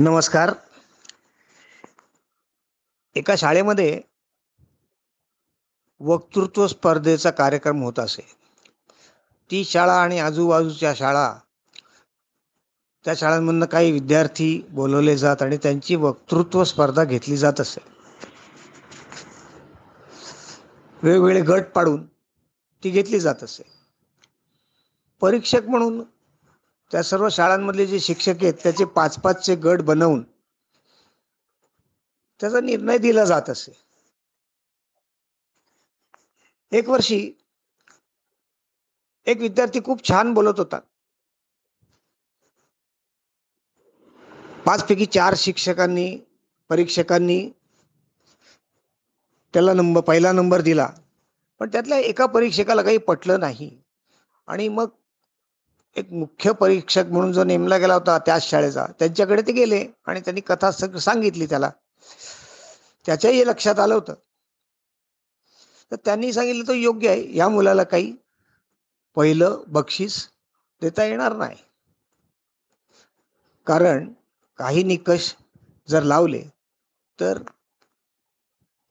नमस्कार. एका शाळेमध्ये वक्तृत्व स्पर्धेचा कार्यक्रम होत असे. ती शाळा आणि आजूबाजूच्या शाळा त्या शाळांमधनं काही विद्यार्थी बोलवले जात आणि त्यांची वक्तृत्व स्पर्धा घेतली जात असे. वेगवेगळे गट पाडून ती घेतली जात असे. परीक्षक म्हणून त्या सर्व शाळांमधले जे शिक्षक आहेत त्याचे पाच पाचचे गट बनवून त्याचा निर्णय दिला जात असे. एक वर्षी एक विद्यार्थी खूप छान बोलत होता. पाच पैकी चार शिक्षकांनी परीक्षकांनी त्याला नंबर पहिला नंबर दिला. पण त्यातल्या एका परीक्षकाला काही पटलं नाही. आणि मग एक मुख्य परीक्षक म्हणून जो नेमला गेला होता त्याच शाळेचा. त्यांच्याकडे ते गेले आणि त्यांनी कथा सांगितली त्याला. त्याच्याही लक्षात आलं होतं. तर त्यांनी सांगितलं तो योग्य आहे. या मुलाला काही पहिलं बक्षीस देता येणार नाही. कारण काही निकष जर लावले तर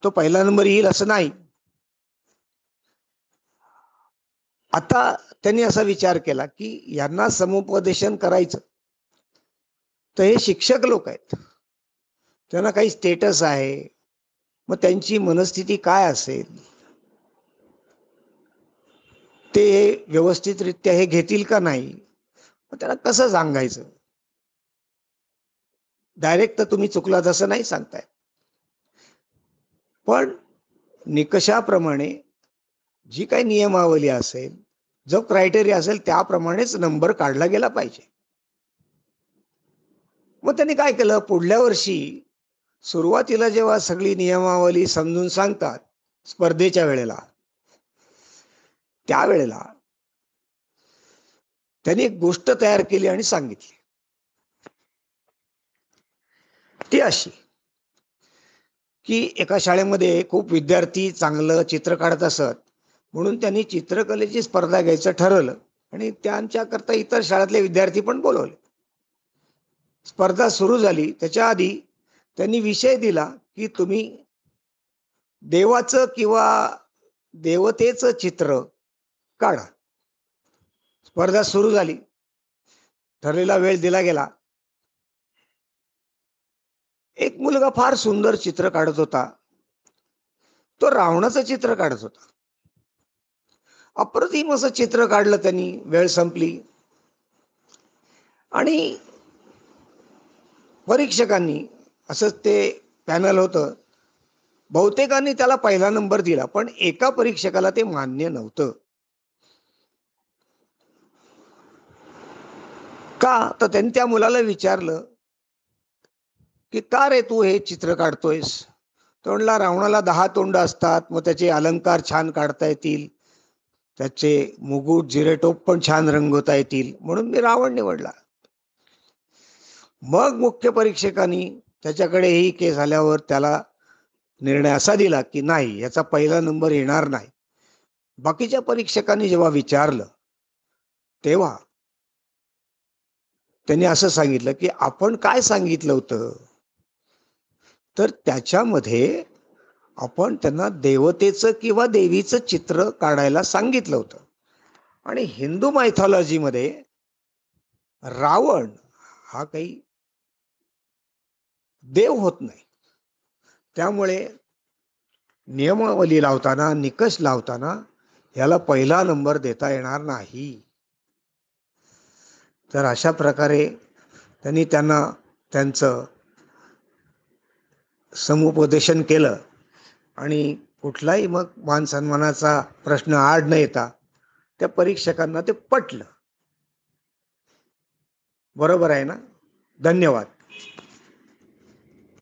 तो पहिला नंबर येईल असं नाही. आता त्यांनी असा विचार केला की यांना समुपदेशन करायचं. तर हे शिक्षक लोक आहेत. त्यांना काही स्टेटस आहे. मग त्यांची मनस्थिती काय असेल? ते व्यवस्थितरित्या हे घेतील का नाही? मग त्यांना कसं सांगायचं? डायरेक्ट तर तुम्ही चुकला तसं नाही सांगताय. पण निकषाप्रमाणे जी काही नियमावली असेल जो क्रायटेरिया असेल त्याप्रमाणेच नंबर काढला गेला पाहिजे. मग त्यांनी काय केलं? पुढल्या वर्षी सुरुवातीला जेव्हा सगळी नियमावली समजून सांगतात स्पर्धेच्या वेळेला त्यावेळेला त्यांनी एक गोष्ट तयार केली आणि सांगितली. ती अशी की एका शाळेमध्ये खूप विद्यार्थी चांगलं चित्र काढत असत म्हणून त्यांनी चित्रकलेची स्पर्धा घ्यायचं ठरवलं. आणि त्यांच्याकरता इतर शाळेतले विद्यार्थी पण बोलवले. स्पर्धा सुरू झाली. त्याच्या आधी त्यांनी विषय दिला की तुम्ही देवाचं किंवा देवतेचं चित्र काढा. स्पर्धा सुरू झाली. ठरलेला वेळ दिला गेला. एक मुलगा फार सुंदर चित्र काढत होता. तो रावणाचं चित्र काढत होता. अप्रतिम असं चित्र काढलं त्यांनी वेळ संपली. आणि परीक्षकांनी असंच ते पॅनल होतं बहुतेकांनी त्याला पहिला नंबर दिला पण एका परीक्षकाला ते मान्य नव्हतं. का? तर त्यांनी त्या मुलाला विचारलं की का रे तू हे चित्र काढतोयस? तोंडला रावणाला दहा तोंड असतात मग त्याचे अलंकार छान काढता येतील. त्याचे मुकुट जिरेटोप पण छान रंगवता येतील म्हणून मी रावण निवडला. मग मुख्य परीक्षकांनी त्याच्याकडे ही केस आल्यावर त्याला निर्णय असा दिला की नाही याचा पहिला नंबर येणार नाही. बाकीच्या परीक्षकांनी जेव्हा विचारलं तेव्हा त्यांनी असं सांगितलं की आपण काय सांगितलं होतं? तर त्याच्यामध्ये आपण त्यांना देवतेचं किंवा देवीचं चित्र काढायला सांगितलं होतं. आणि हिंदू मायथॉलॉजीमध्ये रावण हा काही देव होत नाही. त्यामुळे नियमावली लावताना निकष लावताना याला पहिला नंबर देता येणार नाही. तर अशा प्रकारे त्यांनी त्यांना त्यांचं समुपदेशन केलं. आणि कुठलाही मग मान सन्मानाचा प्रश्न आड न येता त्या परीक्षकांना ते पटलं. बरोबर आहे ना? धन्यवाद.